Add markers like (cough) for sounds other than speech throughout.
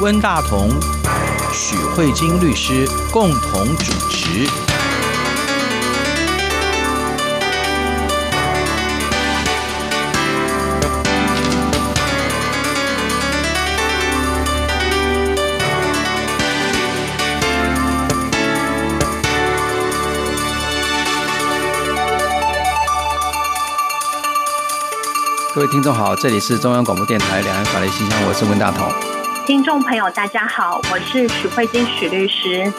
温大同、许慧晶律师共同主持。各位听众好，这里是中央广播电台两岸法律信箱，我是温大同。听众朋友大家好，我是许慧晶许律师。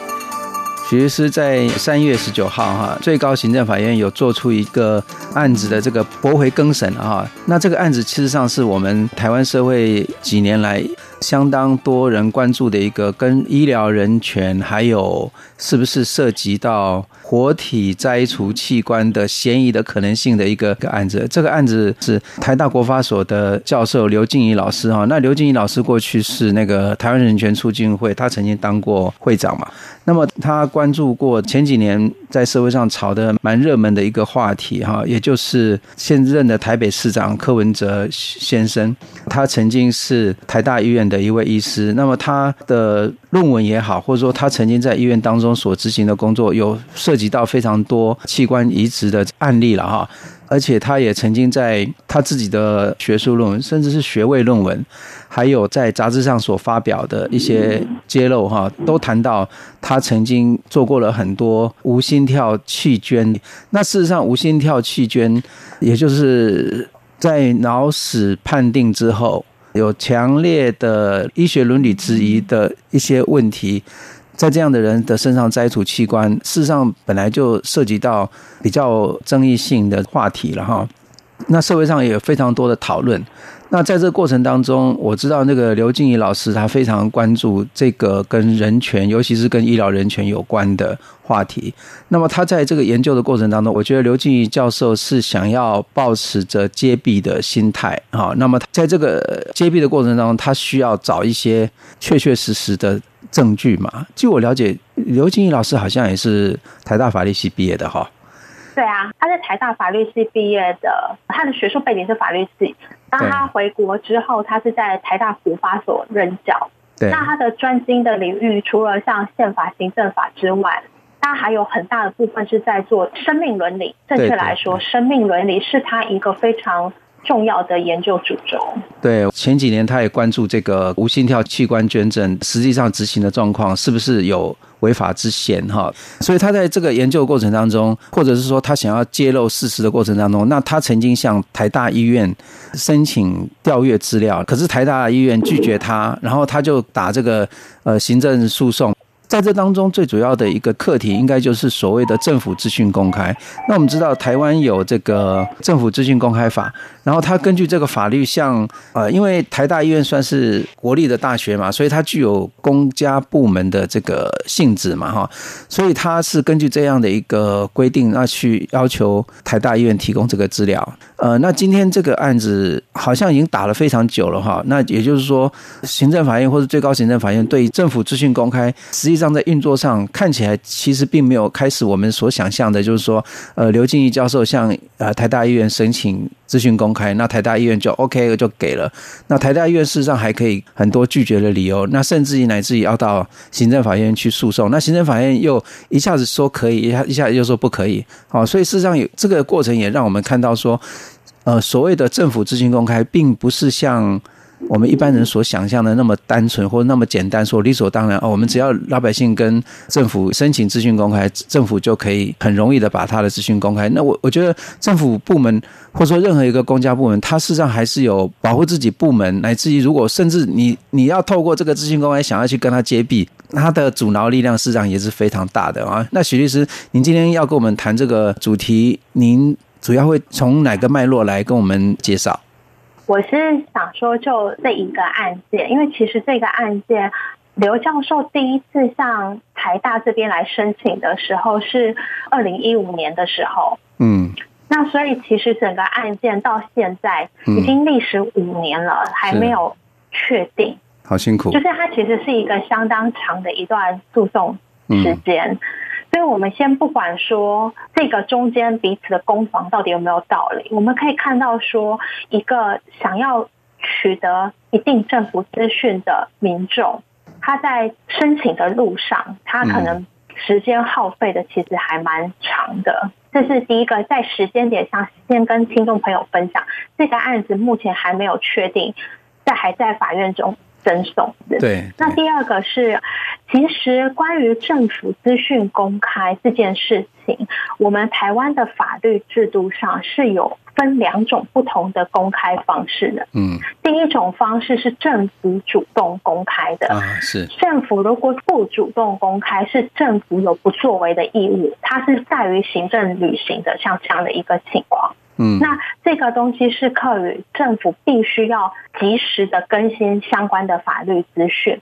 许律师在三月十九号哈，最高行政法院有做出一个案子的这个驳回更审啊，那这个案子其实上是我们台湾社会几年来相当多人关注的一个跟医疗人权还有是不是涉及到。活体摘除器官的嫌疑的可能性的一个个案子，这个案子是台大国发所的教授刘静怡老师哈。那刘静怡老师过去是那个台湾人权促进会，他曾经当过会长嘛。那么他关注过前几年在社会上炒得蛮热门的一个话题哈，也就是现任的台北市长柯文哲先生，他曾经是台大医院的一位医师。那么他的论文也好，或者说他曾经在医院当中所执行的工作，有涉及到非常多器官移植的案例了哈。而且他也曾经在他自己的学术论文，甚至是学位论文，还有在杂志上所发表的一些揭露哈，都谈到他曾经做过了很多无心跳弃捐。那事实上，无心跳弃捐，也就是在脑死判定之后，有强烈的医学伦理质疑的一些问题。在这样的人的身上摘除器官，事实上本来就涉及到比较争议性的话题了哈。那社会上也有非常多的讨论。那在这个过程当中，我知道那个刘静怡老师他非常关注这个跟人权，尤其是跟医疗人权有关的话题。那么他在这个研究的过程当中，我觉得刘静怡教授是想要抱持着揭弊的心态啊。那么在这个揭弊的过程当中，他需要找一些确确实实的。证据嘛？据我了解，刘静怡老师好像也是台大法律系毕业的哈。对啊，他在台大法律系毕业的，他的学术背景是法律系。那他回国之后，他是在台大普法所任教。对。那他的专精的领域，除了像宪法、行政法之外，他还有很大的部分是在做生命伦理。正确来说，生命伦理是他一个非常。重要的研究主轴。对，前几年他也关注这个无心跳器官捐赠，实际上执行的状况是不是有违法之嫌哈？所以他在这个研究过程当中，或者是说他想要揭露事实的过程当中，那他曾经向台大医院申请调阅资料，可是台大医院拒绝他，然后他就打这个呃行政诉讼。在这当中，最主要的一个课题，应该就是所谓的政府资讯公开。那我们知道，台湾有这个政府资讯公开法，然后它根据这个法律，像呃，因为台大医院算是国立的大学嘛，所以它具有公家部门的这个性质嘛，哈，所以它是根据这样的一个规定，那去要求台大医院提供这个资料。呃，那今天这个案子好像已经打了非常久了哈，那也就是说，行政法院或者最高行政法院对政府资讯公开，实际上在运作上看起来其实并没有开始我们所想象的，就是说，呃，刘静怡教授向呃台大医院申请资讯公开，那台大医院就 OK 就给了，那台大医院事实上还可以很多拒绝的理由，那甚至于乃至于要到行政法院去诉讼，那行政法院又一下子说可以，一下一下又说不可以，好，所以事实上有这个过程也让我们看到说。呃，所谓的政府资讯公开，并不是像我们一般人所想象的那么单纯或者那么简单，说理所当然哦，我们只要老百姓跟政府申请资讯公开，政府就可以很容易的把他的资讯公开。那我我觉得政府部门或者说任何一个公家部门，它事实上还是有保护自己部门，乃至于如果甚至你你要透过这个资讯公开想要去跟他揭弊，他的阻挠力量事实上也是非常大的啊。那许律师，您今天要跟我们谈这个主题，您。主要会从哪个脉络来跟我们介绍？我是想说，就这一个案件，因为其实这个案件，刘教授第一次向台大这边来申请的时候是二零一五年的时候。嗯，那所以其实整个案件到现在已经历时五年了，嗯、还没有确定。好辛苦，就是它其实是一个相当长的一段诉讼时间。嗯所以我们先不管说这个中间彼此的攻防到底有没有道理，我们可以看到说，一个想要取得一定政府资讯的民众，他在申请的路上，他可能时间耗费的其实还蛮长的。这是第一个，在时间点上先跟听众朋友分享，这个案子目前还没有确定，在还在法院中。赠送的。对，那第二个是，其实关于政府资讯公开这件事情，我们台湾的法律制度上是有分两种不同的公开方式的。嗯，第一种方式是政府主动公开的。啊，是。政府如果不主动公开，是政府有不作为的义务，它是在于行政履行的，像这样的一个情况。嗯，那这个东西是课予政府必须要及时的更新相关的法律资讯。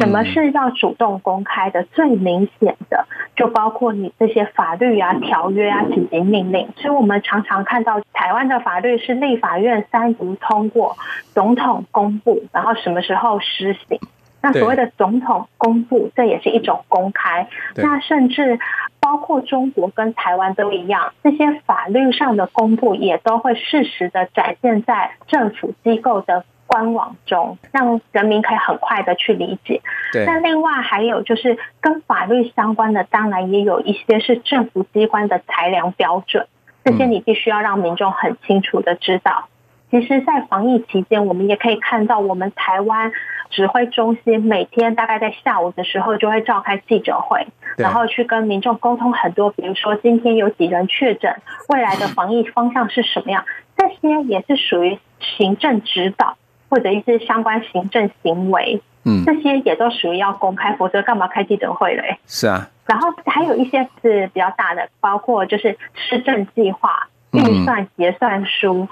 什么是要主动公开的？最明显的就包括你这些法律啊、条约啊、紧急命令。所以我们常常看到台湾的法律是立法院三读通过，总统公布，然后什么时候施行。那所谓的总统公布，这也是一种公开。那甚至包括中国跟台湾都一样，这些法律上的公布也都会适时的展现在政府机构的官网中，让人民可以很快的去理解。那另外还有就是跟法律相关的，当然也有一些是政府机关的裁量标准，这些你必须要让民众很清楚的知道。其实，在防疫期间，我们也可以看到，我们台湾指挥中心每天大概在下午的时候就会召开记者会，然后去跟民众沟通很多，比如说今天有几人确诊，未来的防疫方向是什么样，这些也是属于行政指导或者一些相关行政行为，嗯，这些也都属于要公开，否则干嘛开记者会嘞？是啊，然后还有一些是比较大的，包括就是施政计划、预算结算书。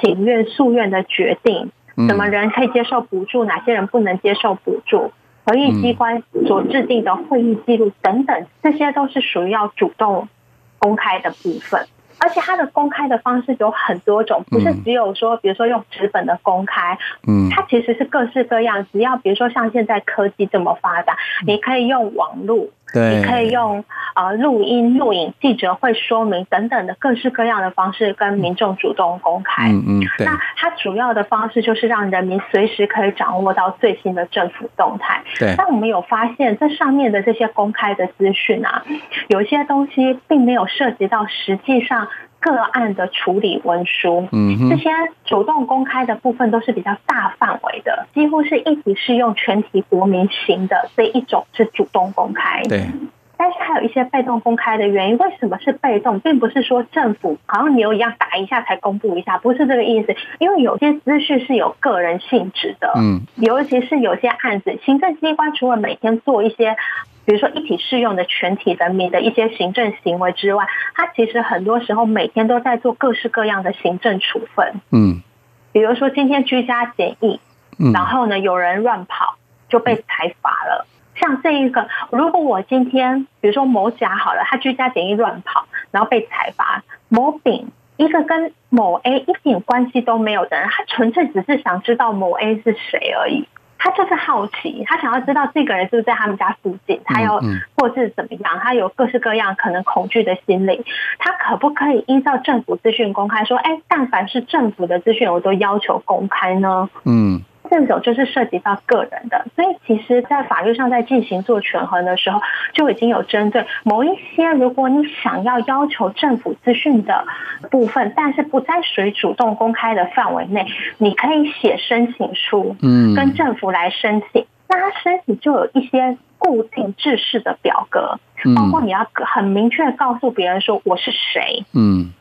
请愿诉愿的决定，什么人可以接受补助，哪些人不能接受补助，合议机关所制定的会议记录等等，这些都是属于要主动公开的部分。而且它的公开的方式有很多种，不是只有说，比如说用纸本的公开，嗯，它其实是各式各样。只要比如说像现在科技这么发达，你可以用网络。对，你可以用呃录音、录影、记者会说明等等的各式各样的方式跟民众主动公开。嗯嗯，那它主要的方式就是让人民随时可以掌握到最新的政府动态。对，但我们有发现，这上面的这些公开的资讯啊，有一些东西并没有涉及到实际上。个案的处理文书，嗯，这些主动公开的部分都是比较大范围的，几乎是一体适用全体国民型的这一种是主动公开。对，但是还有一些被动公开的原因，为什么是被动，并不是说政府好像牛一样打一下才公布一下，不是这个意思。因为有些资讯是有个人性质的，嗯，尤其是有些案子，行政机关除了每天做一些。比如说，一体适用的全体人民的一些行政行为之外，它其实很多时候每天都在做各式各样的行政处分。嗯，比如说今天居家检疫，嗯然后呢有人乱跑就被裁罚了。像这一个，如果我今天比如说某甲好了，他居家检疫乱跑，然后被裁罚；某丙一个跟某 A 一点关系都没有的人，他纯粹只是想知道某 A 是谁而已。他就是好奇，他想要知道这个人是不是在他们家附近，他要或是怎么样，他有各式各样可能恐惧的心理，他可不可以依照政府资讯公开说，哎，但凡是政府的资讯，我都要求公开呢？嗯。这种就是涉及到个人的，所以其实，在法律上在进行做权衡的时候，就已经有针对某一些，如果你想要要求政府资讯的部分，但是不在属于主动公开的范围内，你可以写申请书，嗯，跟政府来申请。那他申请就有一些固定制式的表格，包括你要很明确告诉别人说我是谁，嗯，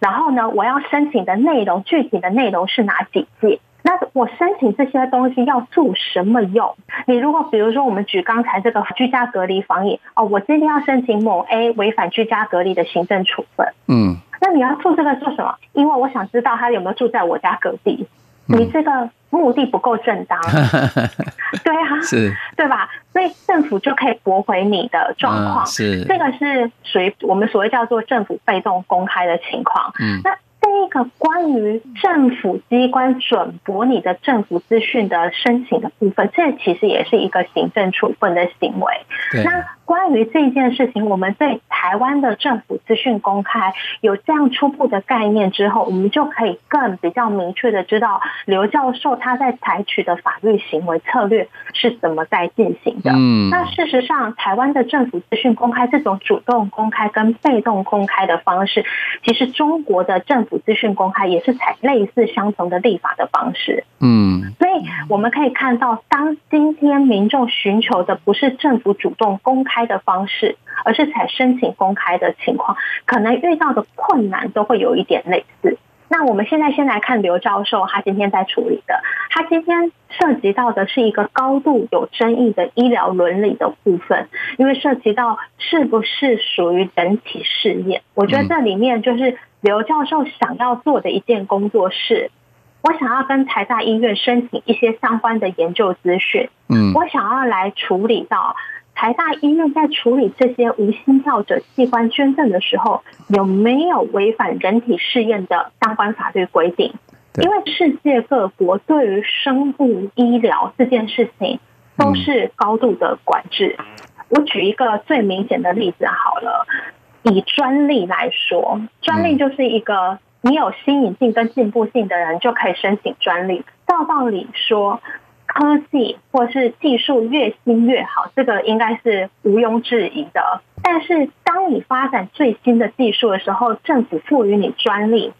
然后呢，我要申请的内容，具体的内容是哪几届。那我申请这些东西要做什么用？你如果比如说我们举刚才这个居家隔离防疫哦，我今天要申请某 A 违反居家隔离的行政处分，嗯，那你要做这个做什么？因为我想知道他有没有住在我家隔壁，你这个目的不够正当，(laughs) 对啊，是，对吧？所以政府就可以驳回你的状况，是。这个是属于我们所谓叫做政府被动公开的情况，嗯，那。这一个关于政府机关准驳你的政府资讯的申请的部分，这其实也是一个行政处分的行为。那关于这件事情，我们对台湾的政府资讯公开有这样初步的概念之后，我们就可以更比较明确的知道刘教授他在采取的法律行为策略是怎么在进行的。嗯，那事实上，台湾的政府资讯公开这种主动公开跟被动公开的方式，其实中国的政府资讯公开也是采类似相同的立法的方式。嗯，所以我们可以看到，当今天民众寻求的不是政府主动公开的方式，而是采申请公开的情况，可能遇到的困难都会有一点类似。那我们现在先来看刘教授他今天在处理的，他今天涉及到的是一个高度有争议的医疗伦理的部分，因为涉及到是不是属于人体试验。我觉得这里面就是刘教授想要做的一件工作是，我想要跟台大医院申请一些相关的研究资讯，嗯，我想要来处理到。台大医院在处理这些无心跳者器官捐赠的时候，有没有违反人体试验的相关法律规定？因为世界各国对于生物医疗这件事情都是高度的管制。我举一个最明显的例子好了，以专利来说，专利就是一个你有新颖性跟进步性的人就可以申请专利。照道理说。科技或是技术越新越好，这个应该是毋庸置疑的。但是，当你发展最新的技术的时候，政府赋予你专利，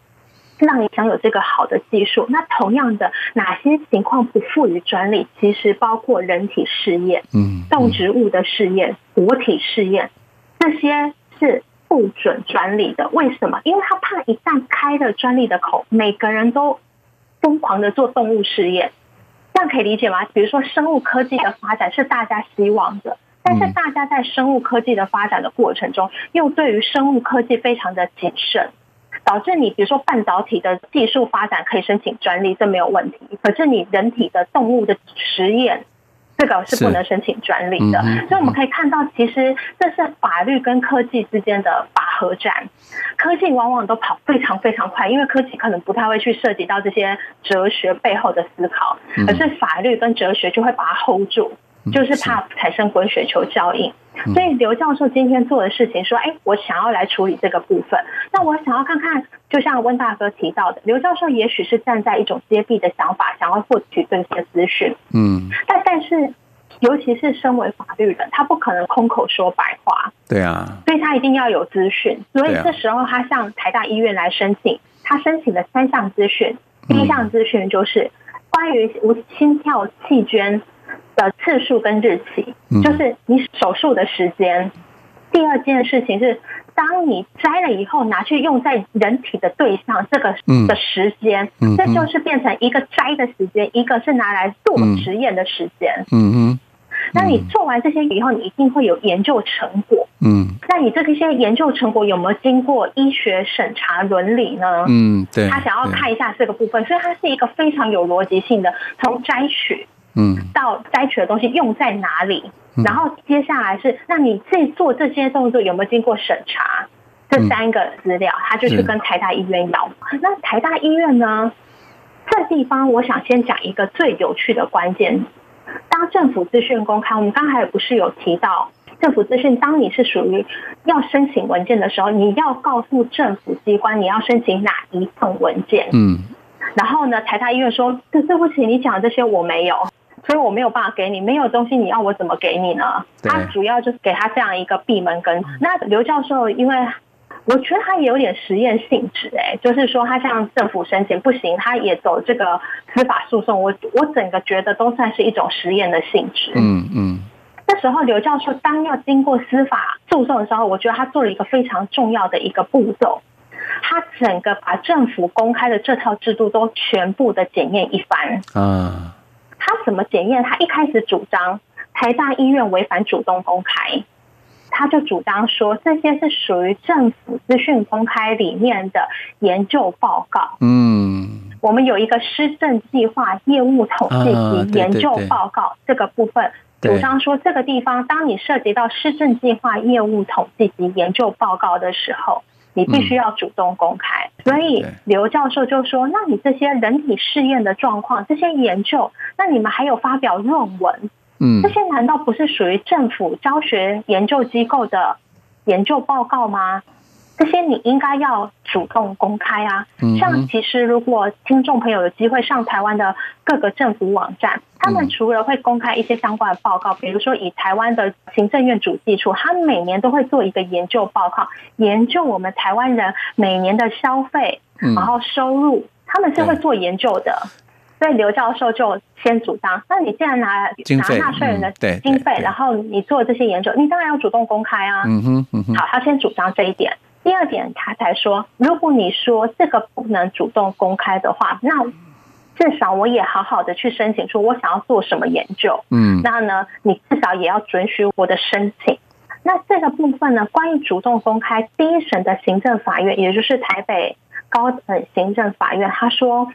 让你享有这个好的技术。那同样的，哪些情况不赋予专利？其实包括人体试验、嗯，动植物的试验、活体试验，这些是不准专利的。为什么？因为他怕一旦开了专利的口，每个人都疯狂的做动物试验。这样可以理解吗？比如说，生物科技的发展是大家希望的，但是大家在生物科技的发展的过程中，又对于生物科技非常的谨慎，导致你比如说半导体的技术发展可以申请专利，这没有问题。可是你人体的动物的实验。这个是不能申请专利的，所以我们可以看到，其实这是法律跟科技之间的拔河战。科技往往都跑非常非常快，因为科技可能不太会去涉及到这些哲学背后的思考，可是法律跟哲学就会把它 hold 住。就是怕产生滚雪球效应，所以刘教授今天做的事情说：“哎，我想要来处理这个部分。那我想要看看，就像温大哥提到的，刘教授也许是站在一种接弊的想法，想要获取这些资讯。嗯，但但是，尤其是身为法律人，他不可能空口说白话。对啊，所以他一定要有资讯。所以这时候他向台大医院来申请，他申请了三项资讯。第一项资讯就是关于无心跳气捐。”的次数跟日期，就是你手术的时间。第二件事情是，当你摘了以后拿去用在人体的对象，这个的时间，这就是变成一个摘的时间，一个是拿来做实验的时间。嗯嗯。那你做完这些以后，你一定会有研究成果。嗯。那你这些研究成果有没有经过医学审查伦理呢？嗯，对。他想要看一下这个部分，所以它是一个非常有逻辑性的，从摘取。嗯，到摘取的东西用在哪里？然后接下来是，那你这做这些动作有没有经过审查？这三个资料，他就去跟台大医院要。那台大医院呢？这地方我想先讲一个最有趣的关键：当政府资讯公开，我们刚才不是有提到政府资讯？当你是属于要申请文件的时候，你要告诉政府机关你要申请哪一份文件。嗯，然后呢，台大医院说：“对不起，你讲的这些我没有。”所以我没有办法给你，没有东西，你要我怎么给你呢？他主要就是给他这样一个闭门羹。那刘教授，因为我觉得他也有点实验性质，哎，就是说他向政府申请不行，他也走这个司法诉讼。我我整个觉得都算是一种实验的性质。嗯嗯。那时候刘教授当要经过司法诉讼的时候，我觉得他做了一个非常重要的一个步骤，他整个把政府公开的这套制度都全部的检验一番。啊。他怎么检验？他一开始主张台大医院违反主动公开，他就主张说这些是属于政府资讯公开里面的研究报告。嗯，我们有一个施政计划业务统计及研究报告这个部分，主张说这个地方，当你涉及到施政计划业务统计及研究报告的时候，你必须要主动公开。所以刘教授就说：“那你这些人体试验的状况，这些研究，那你们还有发表论文，嗯，这些难道不是属于政府教学研究机构的研究报告吗？”这些你应该要主动公开啊！像其实如果听众朋友有机会上台湾的各个政府网站，他们除了会公开一些相关的报告，比如说以台湾的行政院主计处，他每年都会做一个研究报告，研究我们台湾人每年的消费，然后收入，他们是会做研究的。所以刘教授就先主张，那你既然拿拿纳税人的经费，然后你做这些研究，你当然要主动公开啊。嗯哼，嗯哼，好，他先主张这一点。第二点，他才说，如果你说这个不能主动公开的话，那至少我也好好的去申请，说我想要做什么研究。嗯，那呢，你至少也要准许我的申请。那这个部分呢，关于主动公开，第一审的行政法院，也就是台北高等行政法院，他说，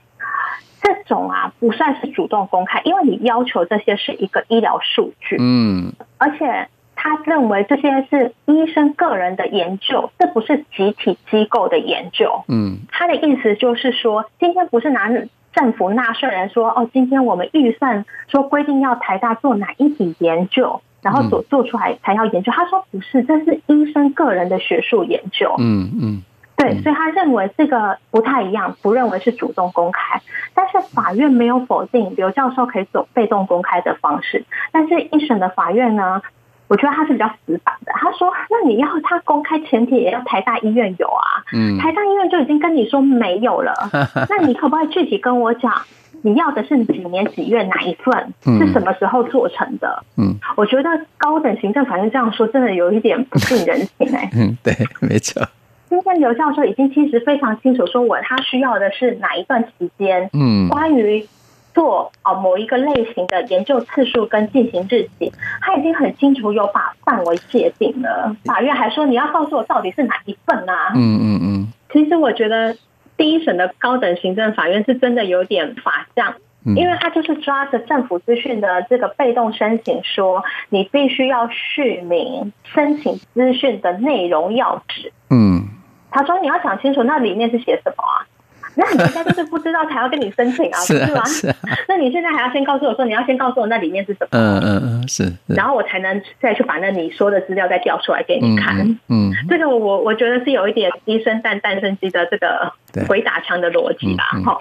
这种啊不算是主动公开，因为你要求这些是一个医疗数据。嗯，而且。他认为这些是医生个人的研究，这不是集体机构的研究。嗯，他的意思就是说，今天不是拿政府纳税人说，哦，今天我们预算说规定要台大做哪一笔研究，然后所做出来才要研究。他说不是，这是医生个人的学术研究。嗯嗯，对，所以他认为这个不太一样，不认为是主动公开。但是法院没有否定刘教授可以走被动公开的方式，但是一审的法院呢？我觉得他是比较死板的。他说：“那你要他公开前提也要台大医院有啊，嗯，台大医院就已经跟你说没有了。(laughs) 那你可不可以具体跟我讲，你要的是几年几月哪一份，是什么时候做成的？嗯，我觉得高等行政法院这样说，真的有一点不近人情哎。(laughs) 嗯，对，没错。今天刘教授已经其实非常清楚说，我他需要的是哪一段期间，嗯，关于。”做啊某一个类型的研究次数跟进行日期，他已经很清楚有把范围界定了。法院还说，你要告诉我到底是哪一份啊？嗯嗯嗯。其实我觉得第一审的高等行政法院是真的有点法相，因为他就是抓着政府资讯的这个被动申请，说你必须要续明申请资讯的内容要旨。嗯，他说你要想清楚那里面是写什么啊？那你现在就是不知道才要跟你申请啊，是吗？是啊。(laughs) 那你现在还要先告诉我说，你要先告诉我那里面是什么？嗯嗯嗯，是。然后我才能再去把那你说的资料再调出来给你看。嗯，这个我我觉得是有一点鸡生蛋蛋生鸡的这个回打墙的逻辑吧。好，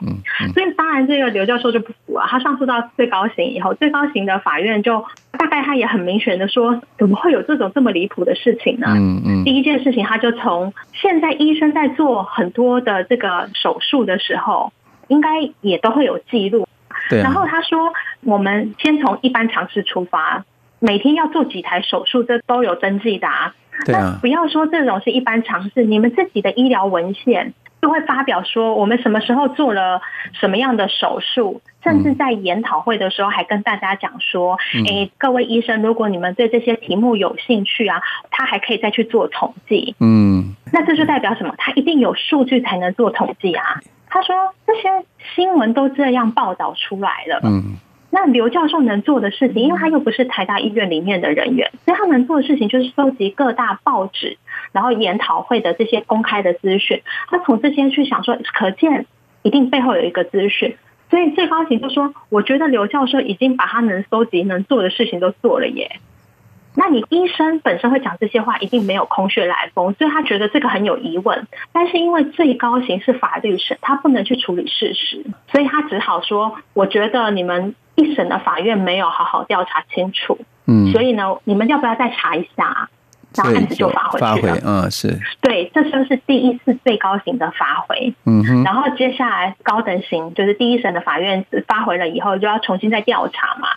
所以当然这个刘教授就不服啊，他上诉到最高刑以后，最高刑的法院就大概他也很明显的说，怎么会有这种这么离谱的事情呢？嗯嗯。第一件事情，他就从现在医生在做很多的这个手术。的时候，应该也都会有记录。对。然后他说：“我们先从一般常识出发，每天要做几台手术，这都有登记的啊。那不要说这种是一般常识，你们自己的医疗文献就会发表说我们什么时候做了什么样的手术，甚至在研讨会的时候还跟大家讲说：，哎，各位医生，如果你们对这些题目有兴趣啊，他还可以再去做统计。嗯，那这就代表什么？他一定有数据才能做统计啊。”他说：“这些新闻都这样报道出来了。嗯，那刘教授能做的事情，因为他又不是台大医院里面的人员，所以他能做的事情就是收集各大报纸，然后研讨会的这些公开的资讯。他从这些去想说，可见一定背后有一个资讯。所以最高级就说，我觉得刘教授已经把他能收集、能做的事情都做了耶。”那你医生本身会讲这些话，一定没有空穴来风，所以他觉得这个很有疑问。但是因为最高刑是法律审，他不能去处理事实，所以他只好说：“我觉得你们一审的法院没有好好调查清楚，嗯，所以呢，你们要不要再查一下？”然后案子就发回去了。嗯，是对，这就是第一次最高刑的发回。嗯哼，然后接下来高等刑就是第一审的法院发回了以后，就要重新再调查嘛。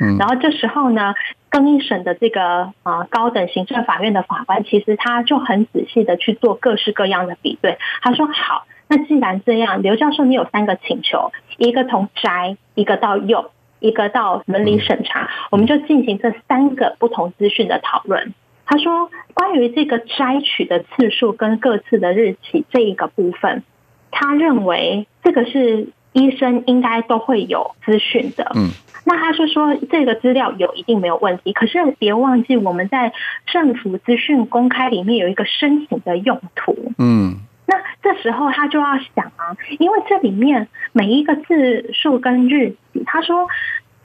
嗯，然后这时候呢，更一审的这个啊高等行政法院的法官，其实他就很仔细的去做各式各样的比对。他说：“好，那既然这样，刘教授你有三个请求，一个从摘，一个到右，一个到伦理审查，我们就进行这三个不同资讯的讨论。”他说：“关于这个摘取的次数跟各次的日期这一个部分，他认为这个是医生应该都会有资讯的。嗯，那他是说这个资料有一定没有问题，可是别忘记我们在政府资讯公开里面有一个申请的用途。嗯，那这时候他就要想啊，因为这里面每一个字数跟日期，他说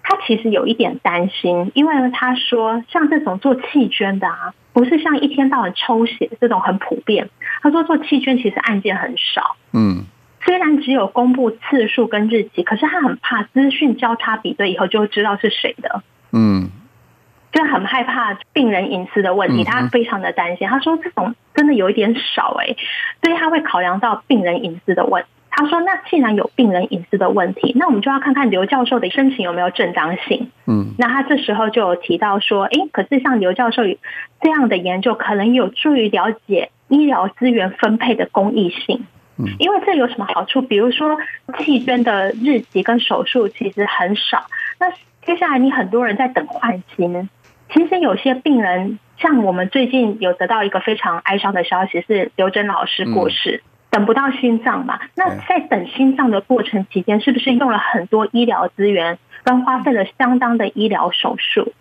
他其实有一点担心，因为他说像这种做弃捐的啊，不是像一天到晚抽血这种很普遍。他说做弃捐其实案件很少。嗯。虽然只有公布次数跟日期，可是他很怕资讯交叉比对以后就会知道是谁的。嗯，就很害怕病人隐私的问题，他非常的担心。他说这种真的有一点少哎，所以他会考量到病人隐私的问题。他说那既然有病人隐私的问题，那我们就要看看刘教授的申请有没有正当性。嗯，那他这时候就有提到说，哎，可是像刘教授这样的研究，可能有助于了解医疗资源分配的公益性。因为这有什么好处？比如说，弃捐的日期跟手术其实很少。那接下来你很多人在等换心，其实有些病人，像我们最近有得到一个非常哀伤的消息，是刘真老师过世，等不到心脏嘛？那在等心脏的过程期间，是不是用了很多医疗资源，跟花费了相当的医疗手术？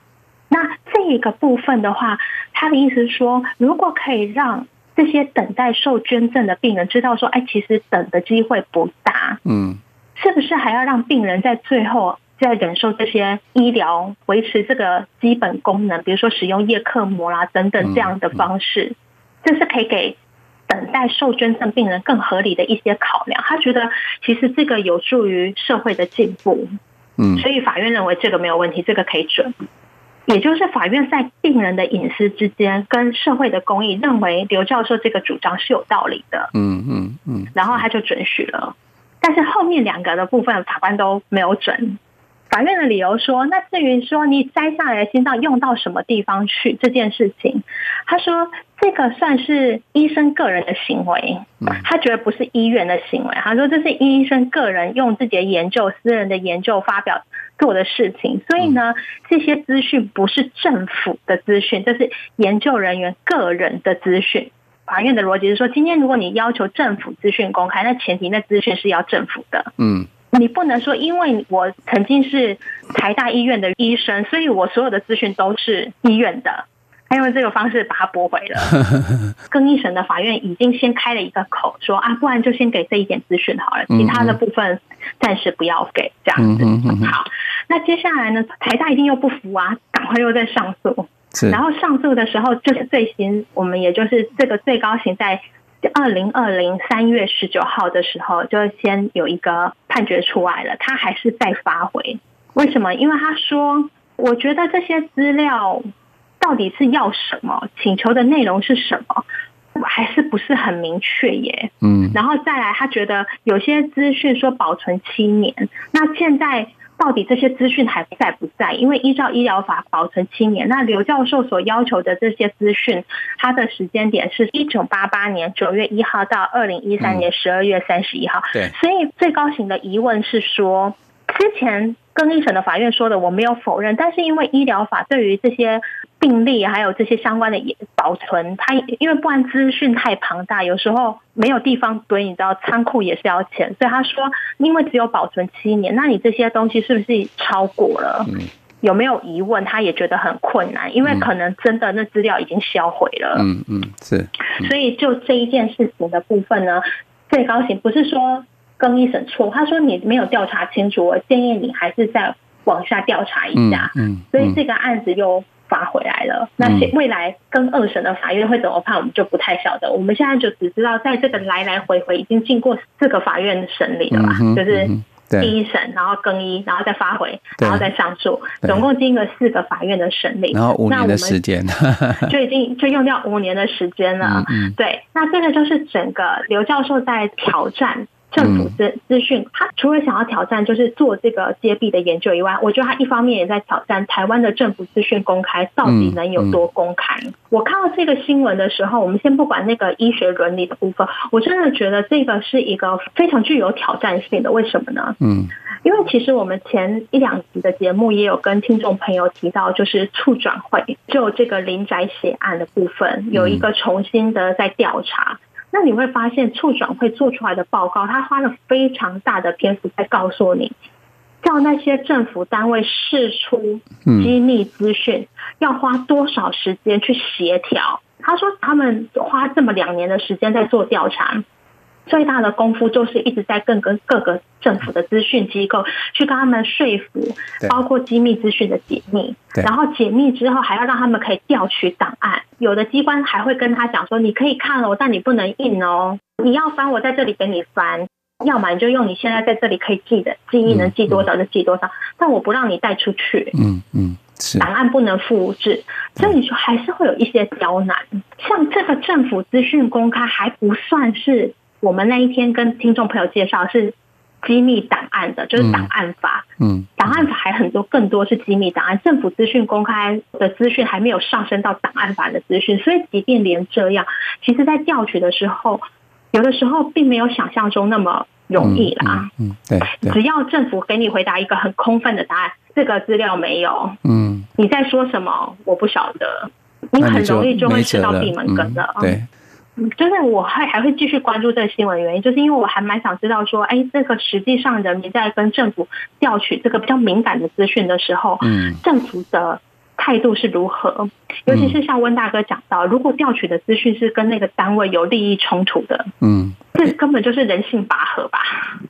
那这一个部分的话，他的意思是说，如果可以让这些等待受捐赠的病人知道说，哎，其实等的机会不大，嗯，是不是还要让病人在最后再忍受这些医疗维持这个基本功能，比如说使用叶克膜啦等等这样的方式，这是可以给等待受捐赠病人更合理的一些考量。他觉得其实这个有助于社会的进步，嗯，所以法院认为这个没有问题，这个可以准。也就是法院在病人的隐私之间跟社会的公益，认为刘教授这个主张是有道理的。嗯嗯嗯，然后他就准许了。但是后面两个的部分法官都没有准。法院的理由说，那至于说你摘下来的心脏用到什么地方去这件事情，他说这个算是医生个人的行为，他觉得不是医院的行为。他说这是医生个人用自己的研究、私人的研究发表做的事情，所以呢，这些资讯不是政府的资讯，这是研究人员个人的资讯。法院的逻辑是说，今天如果你要求政府资讯公开，那前提那资讯是要政府的，嗯。你不能说，因为我曾经是台大医院的医生，所以我所有的资讯都是医院的，还用这个方式把它驳回了。(laughs) 更一审的法院已经先开了一个口，说啊，不然就先给这一点资讯好了，其他的部分暂时不要给，这样子。好，那接下来呢，台大一定又不服啊，赶快又在上诉。然后上诉的时候，就是最新，我们也就是这个最高刑在。二零二零三月十九号的时候，就先有一个判决出来了，他还是在发回。为什么？因为他说，我觉得这些资料到底是要什么，请求的内容是什么，还是不是很明确耶？嗯，然后再来，他觉得有些资讯说保存七年，那现在。到底这些资讯还在不在？因为依照医疗法保存七年，那刘教授所要求的这些资讯，他的时间点是一九八八年九月一号到二零一三年十二月三十一号。对，所以最高刑的疑问是说，之前。更一审的法院说的，我没有否认，但是因为医疗法对于这些病例还有这些相关的保存，它因为不然资讯太庞大，有时候没有地方堆，你知道仓库也是要钱，所以他说，因为只有保存七年，那你这些东西是不是超过了？有没有疑问？他也觉得很困难，因为可能真的那资料已经销毁了。嗯嗯，是。所以就这一件事情的部分呢，最高刑不是说。更一审错，他说你没有调查清楚，我建议你还是再往下调查一下。嗯，嗯，所以这个案子又发回来了。嗯、那未来跟二审的法院会怎么判，我们就不太晓得。我们现在就只知道，在这个来来回回已经经过四个法院审理了吧？嗯、就是第一审，然后更一，然后再发回，然后再上诉，总共经过四个法院的审理，然后五年的时间，(laughs) (laughs) 就已经就用掉五年的时间了。嗯嗯对，那这个就是整个刘教授在挑战。政府资资讯，他除了想要挑战就是做这个揭弊的研究以外，我觉得他一方面也在挑战台湾的政府资讯公开到底能有多公开。我看到这个新闻的时候，我们先不管那个医学伦理的部分，我真的觉得这个是一个非常具有挑战性的。为什么呢？嗯，因为其实我们前一两集的节目也有跟听众朋友提到，就是促转会就这个林宅血案的部分有一个重新的在调查。那你会发现，促转会做出来的报告，他花了非常大的篇幅在告诉你，叫那些政府单位释出机密资讯，要花多少时间去协调。他说，他们花这么两年的时间在做调查。最大的功夫就是一直在跟各各个政府的资讯机构去跟他们说服，包括机密资讯的解密，然后解密之后还要让他们可以调取档案。有的机关还会跟他讲说：“你可以看哦，但你不能印哦。你要翻，我在这里给你翻；要么你就用你现在在这里可以记的记忆，能记多少就记多少。但我不让你带出去。嗯嗯，是档案不能复制，所以你说还是会有一些刁难。像这个政府资讯公开还不算是。我们那一天跟听众朋友介绍是机密档案的，就是档案法。嗯，档案法还很多，更多是机密档案。政府资讯公开的资讯还没有上升到档案法的资讯，所以即便连这样，其实在调取的时候，有的时候并没有想象中那么容易啦。嗯，对，只要政府给你回答一个很空泛的答案，这个资料没有，嗯，你在说什么？我不晓得，你很容易就会吃到闭门羹的。对。就是我还还会继续关注这个新闻原因，就是因为我还蛮想知道说，哎，这个实际上人民在跟政府调取这个比较敏感的资讯的时候，嗯，政府的态度是如何？尤其是像温大哥讲到，如果调取的资讯是跟那个单位有利益冲突的，嗯，这根本就是人性拔河吧？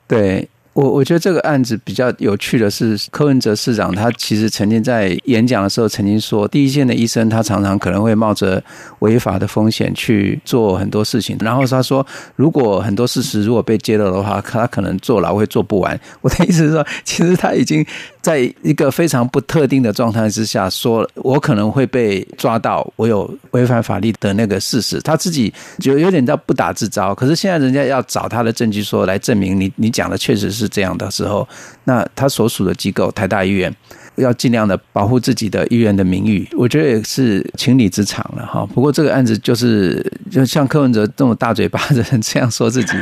对。我我觉得这个案子比较有趣的是，柯文哲市长他其实曾经在演讲的时候曾经说，第一线的医生他常常可能会冒着违法的风险去做很多事情。然后他说，如果很多事实如果被揭露的话，他可能坐牢会坐不完。我的意思是说，其实他已经在一个非常不特定的状态之下，说我可能会被抓到，我有违反法律的那个事实，他自己就有点叫不打自招。可是现在人家要找他的证据说来证明你你讲的确实是。是这样的时候，那他所属的机构台大医院要尽量的保护自己的医院的名誉，我觉得也是情理之常了哈。不过这个案子就是，就像柯文哲这么大嘴巴的人这样说自己。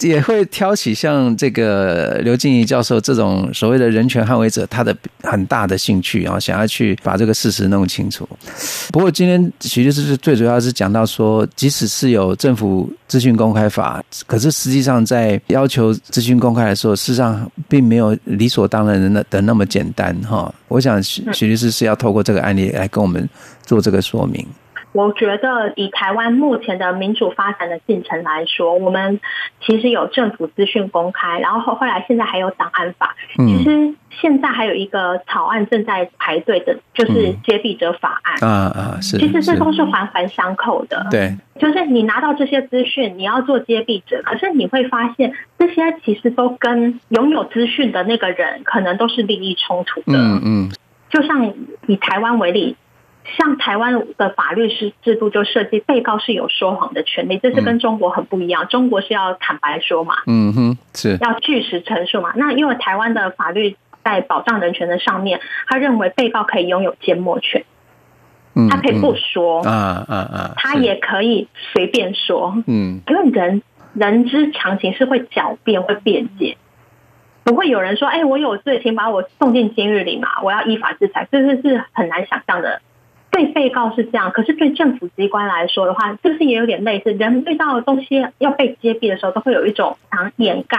也会挑起像这个刘静怡教授这种所谓的人权捍卫者，他的很大的兴趣啊，想要去把这个事实弄清楚。不过今天徐律师是最主要是讲到说，即使是有政府资讯公开法，可是实际上在要求资讯公开的时候，事实上并没有理所当然的的那么简单哈。我想徐徐律师是要透过这个案例来跟我们做这个说明。我觉得以台湾目前的民主发展的进程来说，我们其实有政府资讯公开，然后后后来现在还有档案法。其实现在还有一个草案正在排队的，就是接弊者法案。啊啊，是。其实这都是环环相扣的。对，就是你拿到这些资讯，你要做接弊者，可是你会发现这些其实都跟拥有资讯的那个人可能都是利益冲突的。嗯嗯。就像以台湾为例。像台湾的法律是制度就设计，被告是有说谎的权利，这是跟中国很不一样。中国是要坦白说嘛，嗯哼，是要据实陈述嘛。那因为台湾的法律在保障人权的上面，他认为被告可以拥有缄默权，他可以不说，啊啊啊，他也可以随便说，嗯，因为人人之常情是会狡辩、会辩解，不会有人说，哎，我有罪，请把我送进监狱里嘛，我要依法制裁，这是是很难想象的。对被告是这样，可是对政府机关来说的话，是不是也有点类似？人遇到的东西要被揭弊的时候，都会有一种想掩盖。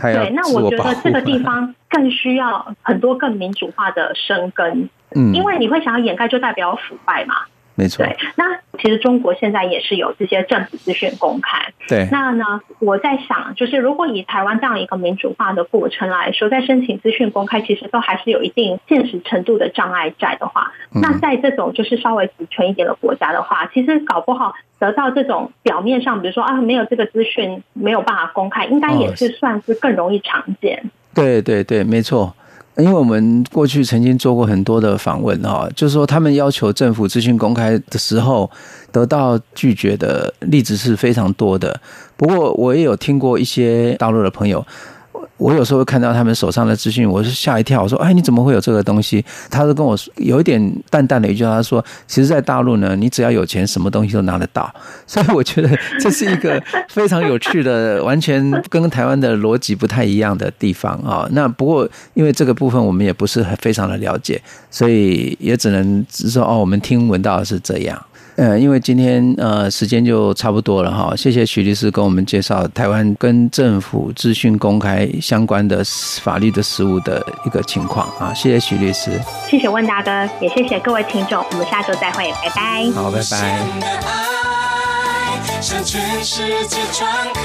对，那我觉得这个地方更需要很多更民主化的生根。嗯，因为你会想要掩盖，就代表腐败嘛。没错，对，那其实中国现在也是有这些政府资讯公开。对，那呢，我在想，就是如果以台湾这样一个民主化的过程来说，在申请资讯公开，其实都还是有一定现实程度的障碍在的话，嗯、那在这种就是稍微集权一点的国家的话，其实搞不好得到这种表面上，比如说啊，没有这个资讯没有办法公开，应该也是算是更容易常见。哦、对对对，没错。因为我们过去曾经做过很多的访问哈，就是说他们要求政府资讯公开的时候，得到拒绝的例子是非常多的。不过我也有听过一些大陆的朋友。我有时候会看到他们手上的资讯，我是吓一跳。我说：“哎，你怎么会有这个东西？”他就跟我说，有一点淡淡的一句话，他说：“其实，在大陆呢，你只要有钱，什么东西都拿得到。(laughs) ”所以我觉得这是一个非常有趣的，完全跟台湾的逻辑不太一样的地方啊。那不过，因为这个部分我们也不是很非常的了解，所以也只能只说哦，我们听闻到的是这样。呃，因为今天呃时间就差不多了哈，谢谢徐律师跟我们介绍台湾跟政府资讯公开相关的法律的实务的一个情况啊，谢谢徐律师，谢谢温大哥，也谢谢各位听众，我们下周再会，拜拜。好，拜拜。向全世界传开，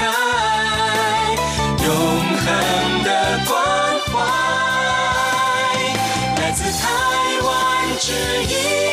永恒的关怀，来自台湾之音